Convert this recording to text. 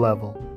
level.